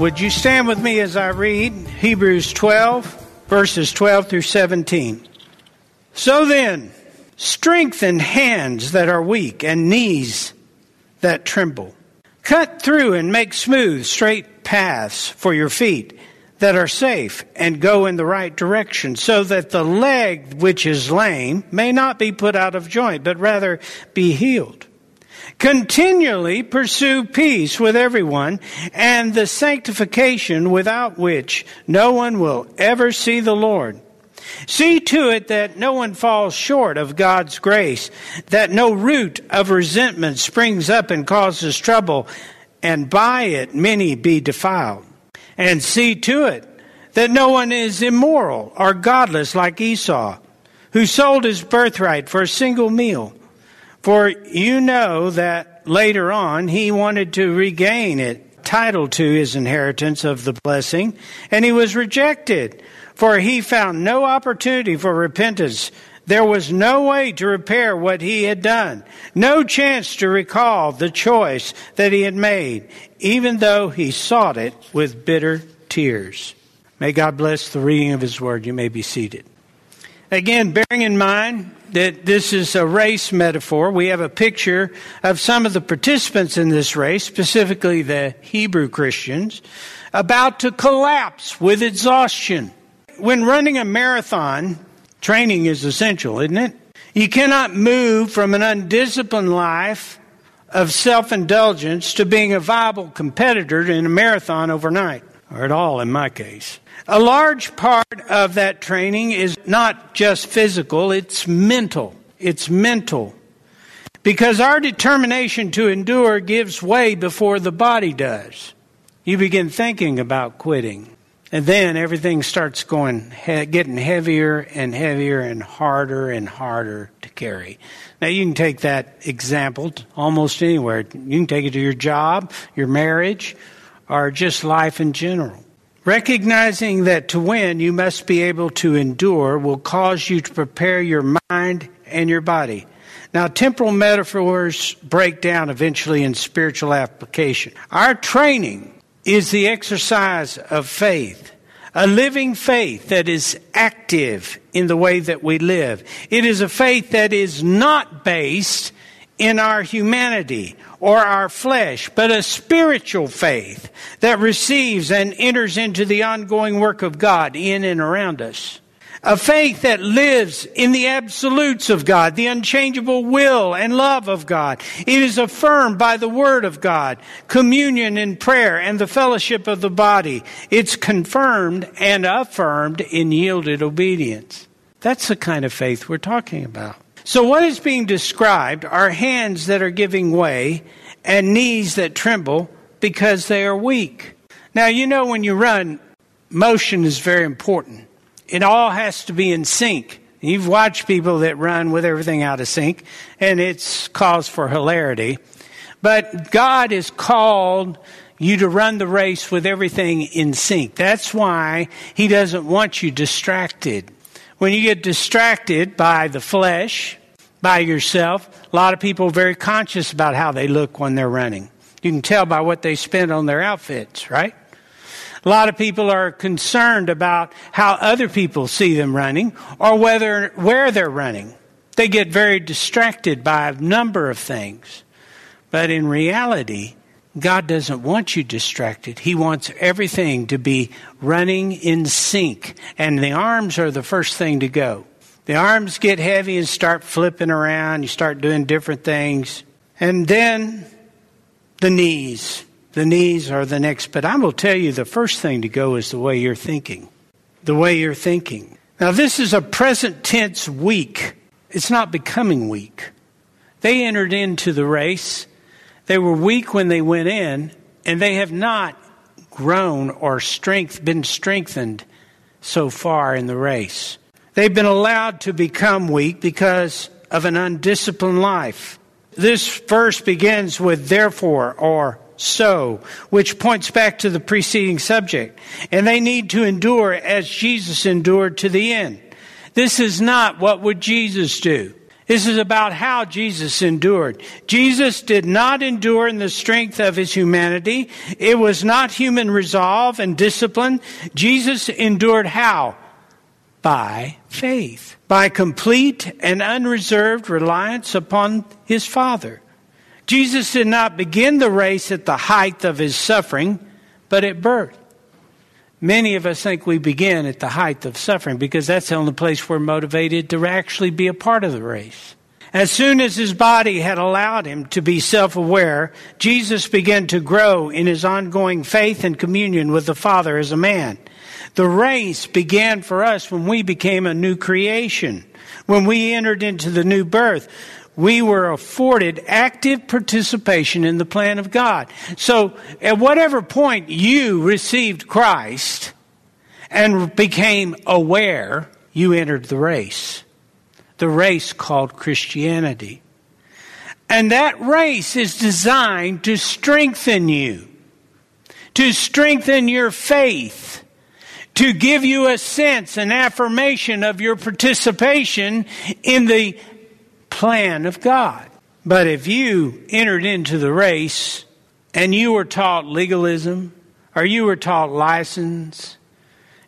Would you stand with me as I read Hebrews 12, verses 12 through 17? So then, strengthen hands that are weak and knees that tremble. Cut through and make smooth, straight paths for your feet that are safe and go in the right direction, so that the leg which is lame may not be put out of joint, but rather be healed. Continually pursue peace with everyone and the sanctification without which no one will ever see the Lord. See to it that no one falls short of God's grace, that no root of resentment springs up and causes trouble, and by it many be defiled. And see to it that no one is immoral or godless like Esau, who sold his birthright for a single meal. For you know that later on he wanted to regain it, title to his inheritance of the blessing, and he was rejected, for he found no opportunity for repentance. There was no way to repair what he had done, no chance to recall the choice that he had made, even though he sought it with bitter tears. May God bless the reading of his word. You may be seated. Again, bearing in mind that this is a race metaphor, we have a picture of some of the participants in this race, specifically the Hebrew Christians, about to collapse with exhaustion. When running a marathon, training is essential, isn't it? You cannot move from an undisciplined life of self indulgence to being a viable competitor in a marathon overnight, or at all in my case. A large part of that training is not just physical, it's mental. It's mental. Because our determination to endure gives way before the body does. You begin thinking about quitting. And then everything starts going, getting heavier and heavier and harder and harder to carry. Now you can take that example almost anywhere. You can take it to your job, your marriage, or just life in general. Recognizing that to win, you must be able to endure will cause you to prepare your mind and your body. Now, temporal metaphors break down eventually in spiritual application. Our training is the exercise of faith, a living faith that is active in the way that we live. It is a faith that is not based in our humanity or our flesh, but a spiritual faith that receives and enters into the ongoing work of God in and around us. A faith that lives in the absolutes of God, the unchangeable will and love of God. It is affirmed by the Word of God, communion and prayer, and the fellowship of the body. It's confirmed and affirmed in yielded obedience. That's the kind of faith we're talking about. So, what is being described are hands that are giving way and knees that tremble because they are weak. Now, you know, when you run, motion is very important. It all has to be in sync. You've watched people that run with everything out of sync, and it's cause for hilarity. But God has called you to run the race with everything in sync. That's why He doesn't want you distracted. When you get distracted by the flesh, by yourself. A lot of people are very conscious about how they look when they're running. You can tell by what they spend on their outfits, right? A lot of people are concerned about how other people see them running or whether where they're running. They get very distracted by a number of things. But in reality, God doesn't want you distracted. He wants everything to be running in sync. And the arms are the first thing to go. The arms get heavy and start flipping around. You start doing different things. And then the knees. The knees are the next. But I will tell you the first thing to go is the way you're thinking. The way you're thinking. Now, this is a present tense weak. It's not becoming weak. They entered into the race. They were weak when they went in, and they have not grown or strength been strengthened so far in the race. They've been allowed to become weak because of an undisciplined life. This verse begins with therefore or so, which points back to the preceding subject. And they need to endure as Jesus endured to the end. This is not what would Jesus do. This is about how Jesus endured. Jesus did not endure in the strength of his humanity. It was not human resolve and discipline. Jesus endured how? By faith. By complete and unreserved reliance upon his Father. Jesus did not begin the race at the height of his suffering, but at birth. Many of us think we begin at the height of suffering because that's the only place we're motivated to actually be a part of the race. As soon as his body had allowed him to be self aware, Jesus began to grow in his ongoing faith and communion with the Father as a man. The race began for us when we became a new creation, when we entered into the new birth we were afforded active participation in the plan of God. So, at whatever point you received Christ and became aware, you entered the race. The race called Christianity. And that race is designed to strengthen you, to strengthen your faith, to give you a sense, an affirmation of your participation in the plan of God. But if you entered into the race and you were taught legalism or you were taught license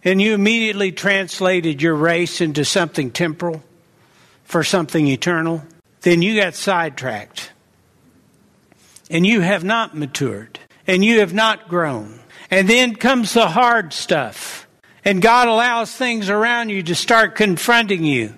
and you immediately translated your race into something temporal for something eternal, then you got sidetracked. And you have not matured. And you have not grown. And then comes the hard stuff. And God allows things around you to start confronting you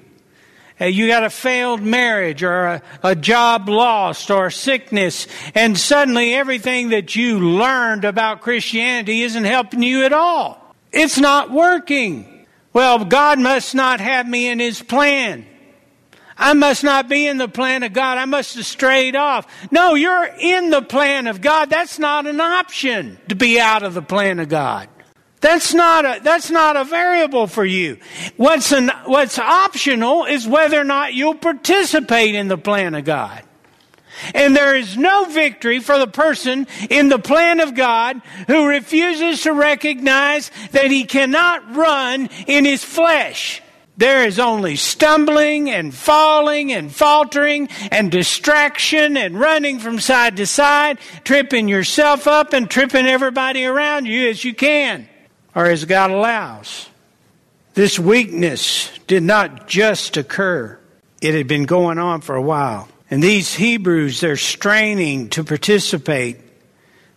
Uh, you got a failed marriage or a, a, job lost or sickness, and suddenly everything that you learned about Christianity isn't helping you at all. It's not working. Well, God must not have me in His plan. I must not be in the plan of God. I must have strayed off. No, you're in the plan of God. That's not an option to be out of the plan of God. That's not a, that's not a variable for you. What's, an, what's optional is whether or not you'll participate in the plan of God. And there is no victory for the person in the plan of God who refuses to recognize that he cannot run in his flesh. There is only stumbling and falling and faltering and distraction and running from side to side, tripping yourself up and tripping everybody around you as you can or as God allows. This weakness did not just occur, it had been going on for a while. And these Hebrews, they're straining to participate,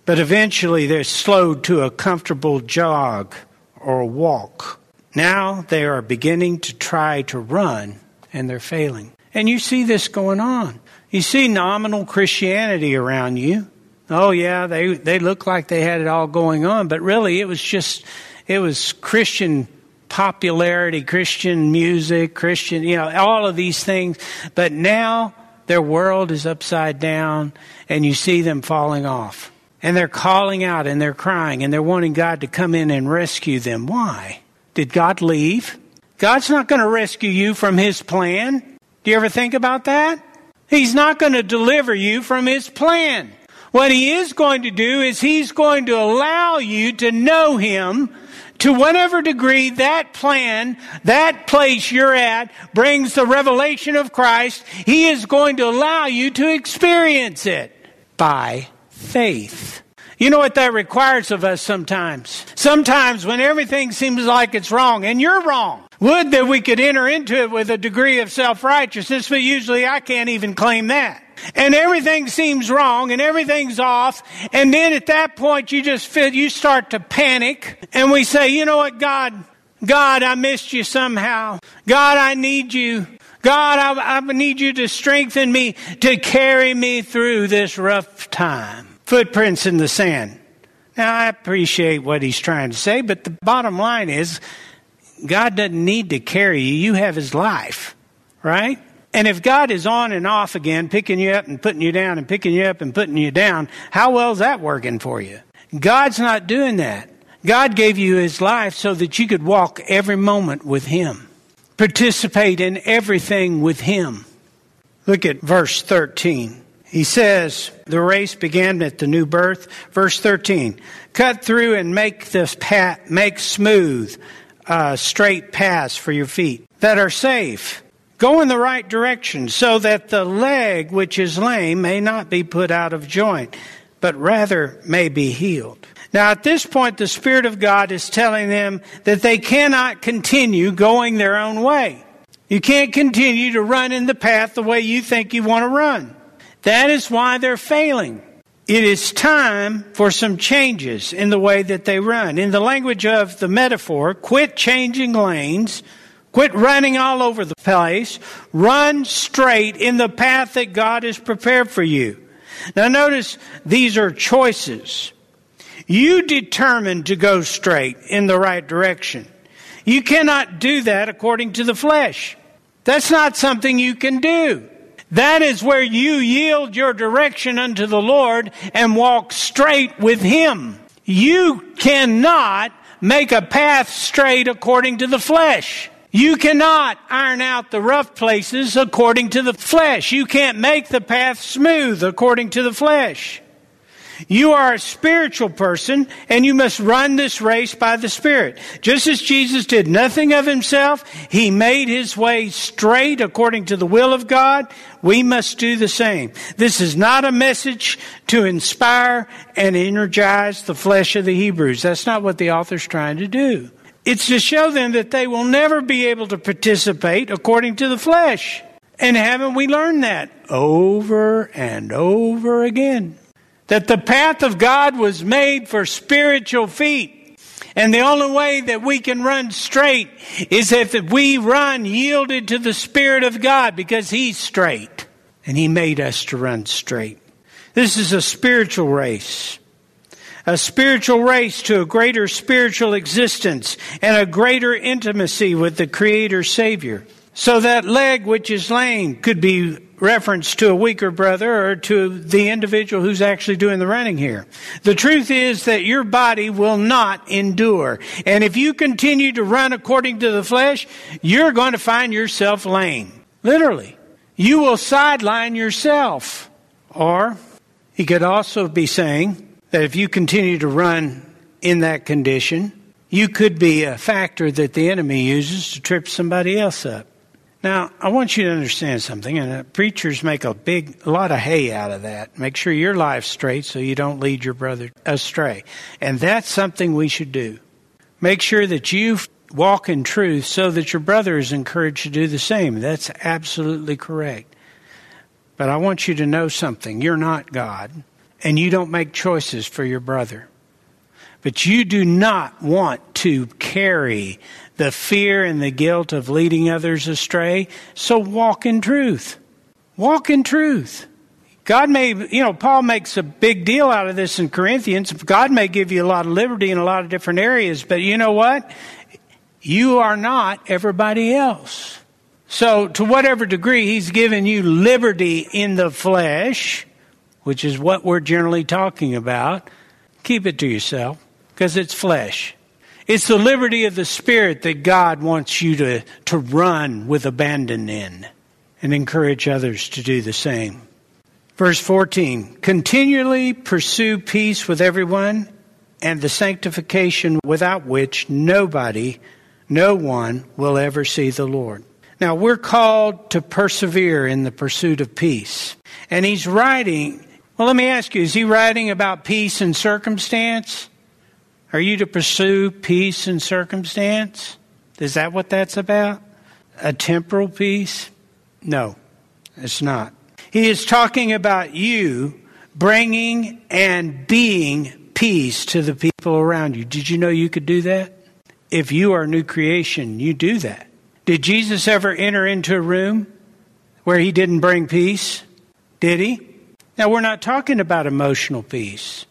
but eventually they're slowed to a comfortable jog or walk. Now they are beginning to try to run, and they're failing. And you see this going on. You see nominal Christianity around you. Oh yeah, they they look like they had it all going on, but really it was just it was Christian popularity, Christian music, Christian, you know, all of these things. But now their world is upside down and you see them falling off. And they're calling out and they're crying and they're wanting God to come in and rescue them. Why? Did God leave? God's not going to rescue you from His plan. Do you ever think about that? He's not going to deliver you from His plan. What He is going to do is He's going to allow you to know Him to whatever degree that plan, that place you're at brings the revelation of Christ, He is going to allow you to experience it by faith. You know what that requires of us sometimes? Sometimes when everything seems like it's wrong, and you're wrong, would that we could enter into it with a degree of self-righteousness, but usually I can't even claim that. And everything seems wrong and everything's off. And then at that point you just feel, you start to panic and we say, you know what, God, God, I missed you somehow. God, I need you. God, I, I need you to strengthen me to carry me through this rough time. Footprints in the sand. Now, I appreciate what he's trying to say, but the bottom line is God doesn't need to carry you. You have his life, right? And if God is on and off again, picking you up and putting you down and picking you up and putting you down, how well is that working for you? God's not doing that. God gave you his life so that you could walk every moment with him, participate in everything with him. Look at verse 13. He says, the race began at the new birth. Verse 13, cut through and make this path, make smooth, uh, straight paths for your feet that are safe Go in the right direction so that the leg which is lame may not be put out of joint, but rather may be healed. Now, at this point, the Spirit of God is telling them that they cannot continue going their own way. You can't continue to run in the path the way you think you want to run. That is why they're failing. It is time for some changes in the way that they run. In the language of the metaphor, quit changing lanes Quit running all over the place. Run straight in the path that God has prepared for you. Now notice these are choices. You determine to go straight in the right direction. You cannot do that according to the flesh. That's not something you can do. That is where you yield your direction unto the Lord and walk straight with Him. You cannot make a path straight according to the flesh. You cannot iron out the rough places according to the flesh. You can't make the path smooth according to the flesh. You are a spiritual person and you must run this race by the Spirit. Just as Jesus did nothing of himself, he made his way straight according to the will of God. We must do the same. This is not a message to inspire and energize the flesh of the Hebrews. That's not what the author's trying to do. It's to show them that they will never be able to participate according to the flesh. And haven't we learned that over and over again? That the path of God was made for spiritual feet. And the only way that we can run straight is if we run yielded to the Spirit of God because He's straight. And He made us to run straight. This is a spiritual race a spiritual race to a greater spiritual existence and a greater intimacy with the Creator Savior. So that leg which is lame could be referenced to a weaker brother or to the individual who's actually doing the running here. The truth is that your body will not endure. And if you continue to run according to the flesh, you're going to find yourself lame. Literally. You will sideline yourself. Or he could also be saying, that if you continue to run in that condition, you could be a factor that the enemy uses to trip somebody else up. Now, I want you to understand something, and uh, preachers make a big, a lot of hay out of that. Make sure your life's straight so you don't lead your brother astray. And that's something we should do. Make sure that you walk in truth so that your brother is encouraged to do the same. That's absolutely correct. But I want you to know something. You're not God and you don't make choices for your brother. But you do not want to carry the fear and the guilt of leading others astray, so walk in truth. Walk in truth. God may, you know, Paul makes a big deal out of this in Corinthians. God may give you a lot of liberty in a lot of different areas, but you know what? You are not everybody else. So, to whatever degree He's given you liberty in the flesh, which is what we're generally talking about, keep it to yourself because it's flesh. It's the liberty of the Spirit that God wants you to, to run with abandon in and encourage others to do the same. Verse 14 continually pursue peace with everyone and the sanctification without which nobody, no one will ever see the Lord. Now, we're called to persevere in the pursuit of peace. And he's writing, well, let me ask you, is he writing about peace and circumstance? Are you to pursue peace and circumstance? Is that what that's about? A temporal peace? No, it's not. He is talking about you bringing and being peace to the people around you. Did you know you could do that? If you are a new creation, you do that. Did Jesus ever enter into a room where he didn't bring peace? Did he? Now, we're not talking about emotional peace.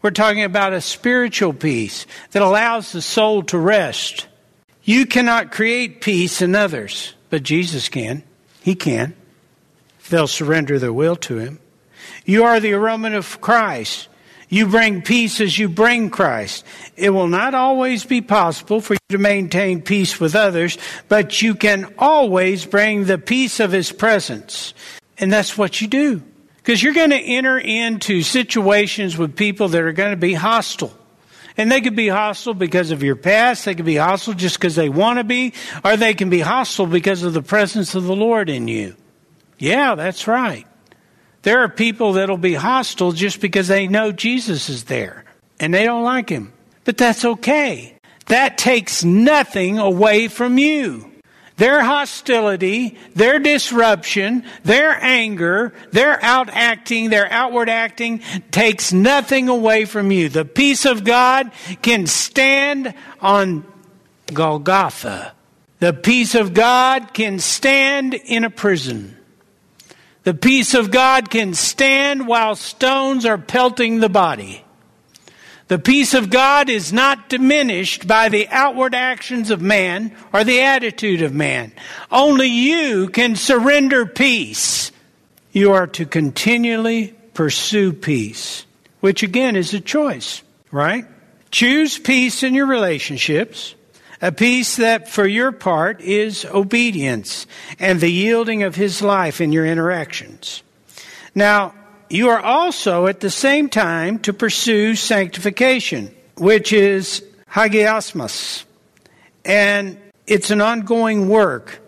We're talking about a spiritual peace that allows the soul to rest. You cannot create peace in others, but Jesus can. He can. They'll surrender their will to Him. You are the aroma of Christ. You bring peace as you bring Christ. It will not always be possible for you to maintain peace with others, but you can always bring the peace of His presence. And that's what you do. Because you're going to enter into situations with people that are going to be hostile. And they could be hostile because of your past. They could be hostile just because they want to be. Or they can be hostile because of the presence of the Lord in you. Yeah, that's right. There are people that'll be hostile just because they know Jesus is there and they don't like him. But that's okay. That takes nothing away from you. Their hostility, their disruption, their anger, their out acting, their outward acting takes nothing away from you. The peace of God can stand on Golgotha. The peace of God can stand in a prison. The peace of God can stand while stones are pelting the body. The peace of God is not diminished by the outward actions of man or the attitude of man. Only you can surrender peace. You are to continually pursue peace, which again is a choice, right? Choose peace in your relationships a peace that for your part is obedience and the yielding of his life in your interactions. Now, you are also at the same time to pursue sanctification, which is hagiasmos. And it's an ongoing work.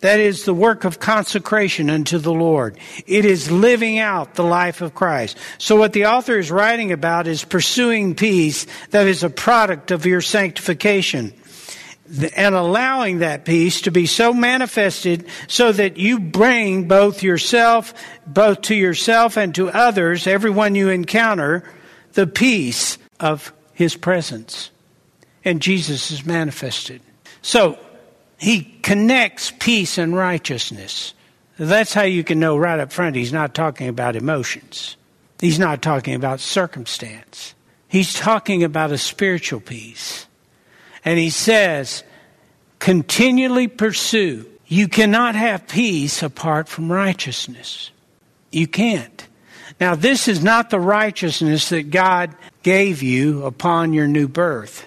That is the work of consecration unto the Lord. It is living out the life of Christ. So what the author is writing about is pursuing peace that is a product of your sanctification and allowing that peace to be so manifested so that you bring both yourself, both to yourself and to others, everyone you encounter, the peace of his presence. And Jesus is manifested. So, he connects peace and righteousness. That's how you can know right up front he's not talking about emotions. He's not talking about circumstance. He's talking about a spiritual peace. And he says, continually pursue. You cannot have peace apart from righteousness. You can't. Now, this is not the righteousness that God gave you upon your new birth.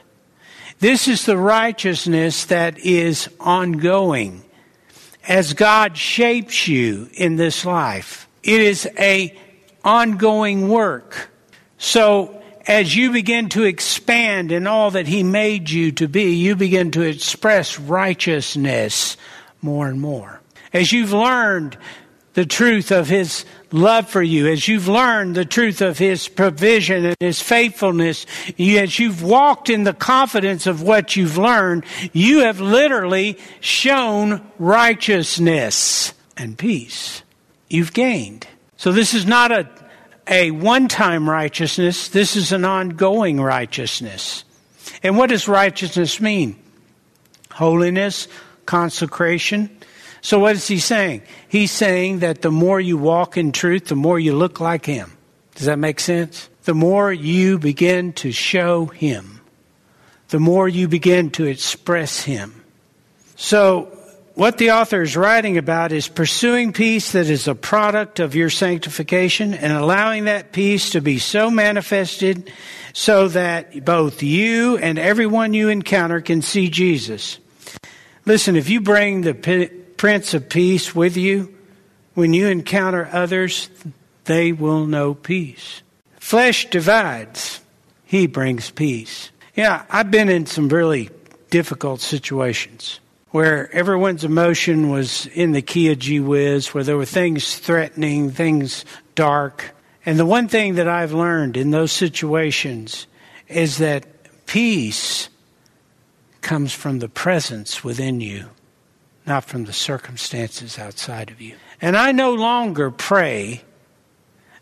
This is the righteousness that is ongoing as God shapes you in this life. It is a ongoing work. So as you begin to expand in all that He made you to be, you begin to express righteousness more and more. As you've learned the truth of His love for you, as you've learned the truth of His provision and His faithfulness, as you've walked in the confidence of what you've learned, you have literally shown righteousness and peace. You've gained. So this is not a a one time righteousness, this is an ongoing righteousness. And what does righteousness mean? Holiness, consecration. So, what is he saying? He's saying that the more you walk in truth, the more you look like him. Does that make sense? The more you begin to show him, the more you begin to express him. So, what the author is writing about is pursuing peace that is a product of your sanctification and allowing that peace to be so manifested so that both you and everyone you encounter can see Jesus. Listen, if you bring the Prince of Peace with you, when you encounter others, they will know peace. Flesh divides. He brings peace. Yeah, I've been in some really difficult situations where everyone's emotion was in the key of whiz, where there were things threatening, things dark. And the one thing that I've learned in those situations is that peace comes from the presence within you, not from the circumstances outside of you. And I no longer pray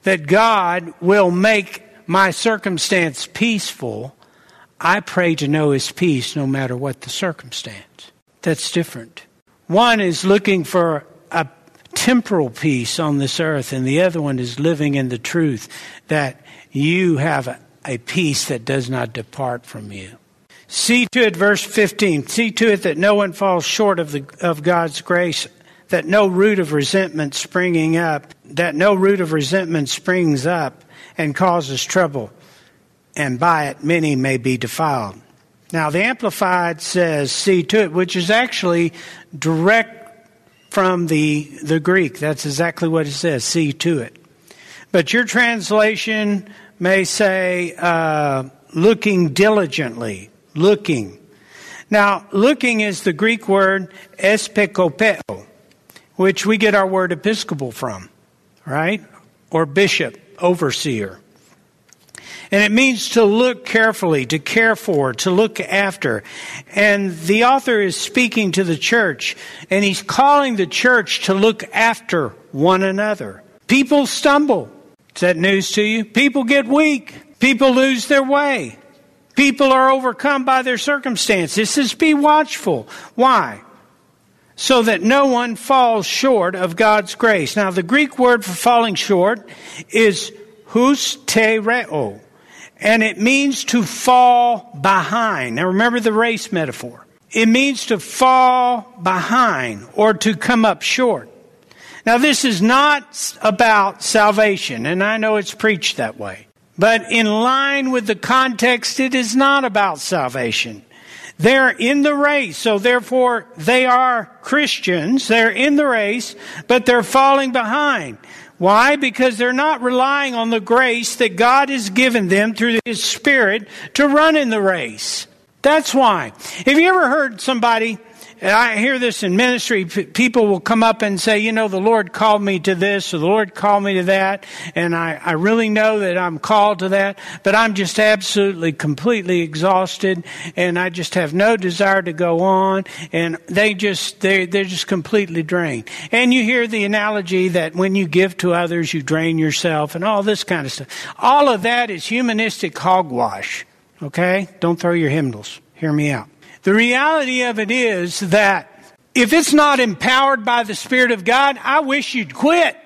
that God will make my circumstance peaceful. I pray to know His peace no matter what the circumstance. That's different. One is looking for a temporal peace on this earth, and the other one is living in the truth that you have a, a peace that does not depart from you. See to it, verse 15, see to it that no one falls short of, the, of God's grace, that no root of resentment springing up, that no root of resentment springs up and causes trouble, and by it many may be defiled. Now, the Amplified says, see to it, which is actually direct from the, the Greek. That's exactly what it says, see to it. But your translation may say, uh, looking diligently, looking. Now, looking is the Greek word episkopeo, which we get our word episcopal from, right? Or bishop, overseer. And it means to look carefully, to care for, to look after. And the author is speaking to the church, and he's calling the church to look after one another. People stumble. Is that news to you? People get weak. People lose their way. People are overcome by their circumstances. This is be watchful. Why? So that no one falls short of God's grace. Now, the Greek word for falling short is hustereo and it means to fall behind. Now remember the race metaphor. It means to fall behind or to come up short. Now this is not about salvation, and I know it's preached that way. But in line with the context, it is not about salvation. They're in the race, so therefore they are Christians. They're in the race, but they're falling behind. Why? Because they're not relying on the grace that God has given them through His Spirit to run in the race. That's why. Have you ever heard somebody I hear this in ministry. People will come up and say, you know, the Lord called me to this or the Lord called me to that. And I, I really know that I'm called to that, but I'm just absolutely, completely exhausted and I just have no desire to go on. And they just, they, they're just completely drained. And you hear the analogy that when you give to others, you drain yourself and all this kind of stuff. All of that is humanistic hogwash. Okay? Don't throw your hymnals. Hear me out. The reality of it is that if it's not empowered by the Spirit of God, I wish you'd quit.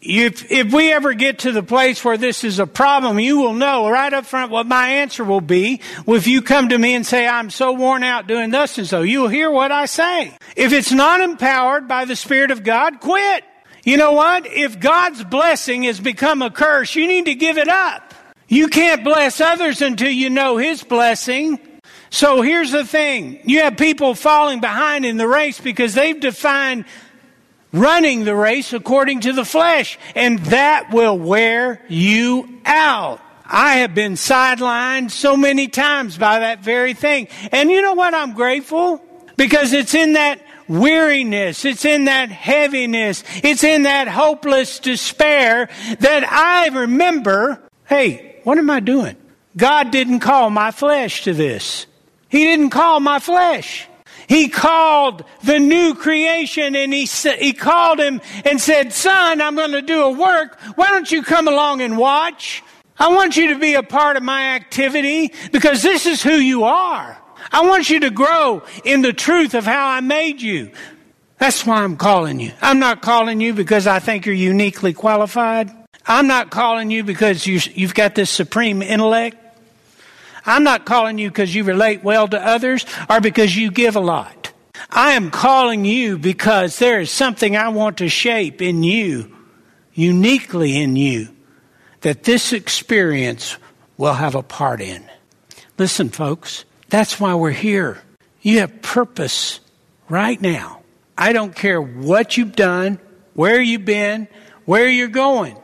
If, if we ever get to the place where this is a problem, you will know right up front what my answer will be. If you come to me and say, I'm so worn out doing this and so, you'll hear what I say. If it's not empowered by the Spirit of God, quit. You know what? If God's blessing has become a curse, you need to give it up. You can't bless others until you know His blessing. So here's the thing. You have people falling behind in the race because they've defined running the race according to the flesh, and that will wear you out. I have been sidelined so many times by that very thing. And you know what? I'm grateful because it's in that weariness, it's in that heaviness, it's in that hopeless despair that I remember, hey, what am I doing? God didn't call my flesh to this. He didn't call my flesh. He called the new creation and he, he called him and said, son, I'm going to do a work. Why don't you come along and watch? I want you to be a part of my activity because this is who you are. I want you to grow in the truth of how I made you. That's why I'm calling you. I'm not calling you because I think you're uniquely qualified. I'm not calling you because you, have got this supreme intellect. I'm not calling you because you relate well to others or because you give a lot. I am calling you because there is something I want to shape in you, uniquely in you, that this experience will have a part in. Listen, folks, that's why we're here. You have purpose right now. I don't care what you've done, where you've been, where you're going.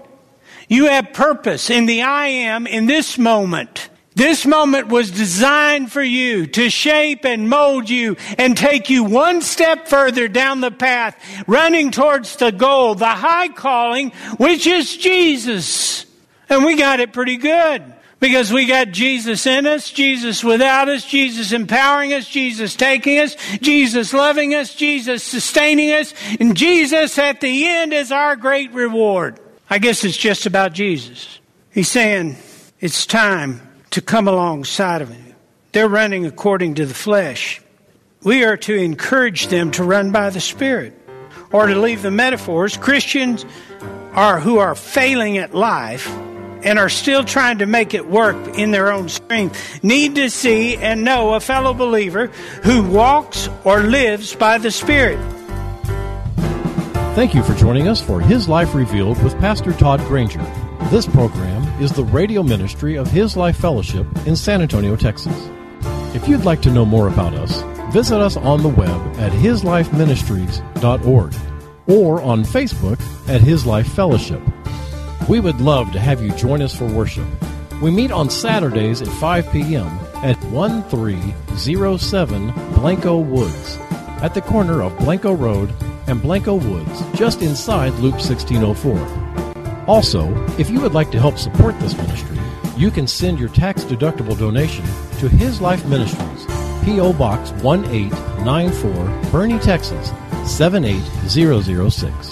You have purpose in the I am in this moment. This moment was designed for you to shape and mold you and take you one step further down the path, running towards the goal, the high calling, which is Jesus. And we got it pretty good because we got Jesus in us, Jesus without us, Jesus empowering us, Jesus taking us, Jesus loving us, Jesus sustaining us, and Jesus at the end is our great reward. I guess it's just about Jesus. He's saying it's time to come alongside of him. They're running according to the flesh. We are to encourage them to run by the Spirit. Or to leave the metaphors, Christians are who are failing at life and are still trying to make it work in their own strength need to see and know a fellow believer who walks or lives by the Spirit. Thank you for joining us for His Life Revealed with Pastor Todd Granger. This program is the radio ministry of His Life Fellowship in San Antonio, Texas. If you'd like to know more about us, visit us on the web at hislifeministries.org or on Facebook at His Life Fellowship. We would love to have you join us for worship. We meet on Saturdays at 5 p.m. at 1307 Blanco Woods, at the corner of Blanco Road and Blanco Woods, just inside Loop 1604. Also, if you would like to help support this ministry, you can send your tax deductible donation to His Life Ministries, P.O. Box 1894, Boerne, Texas 78006.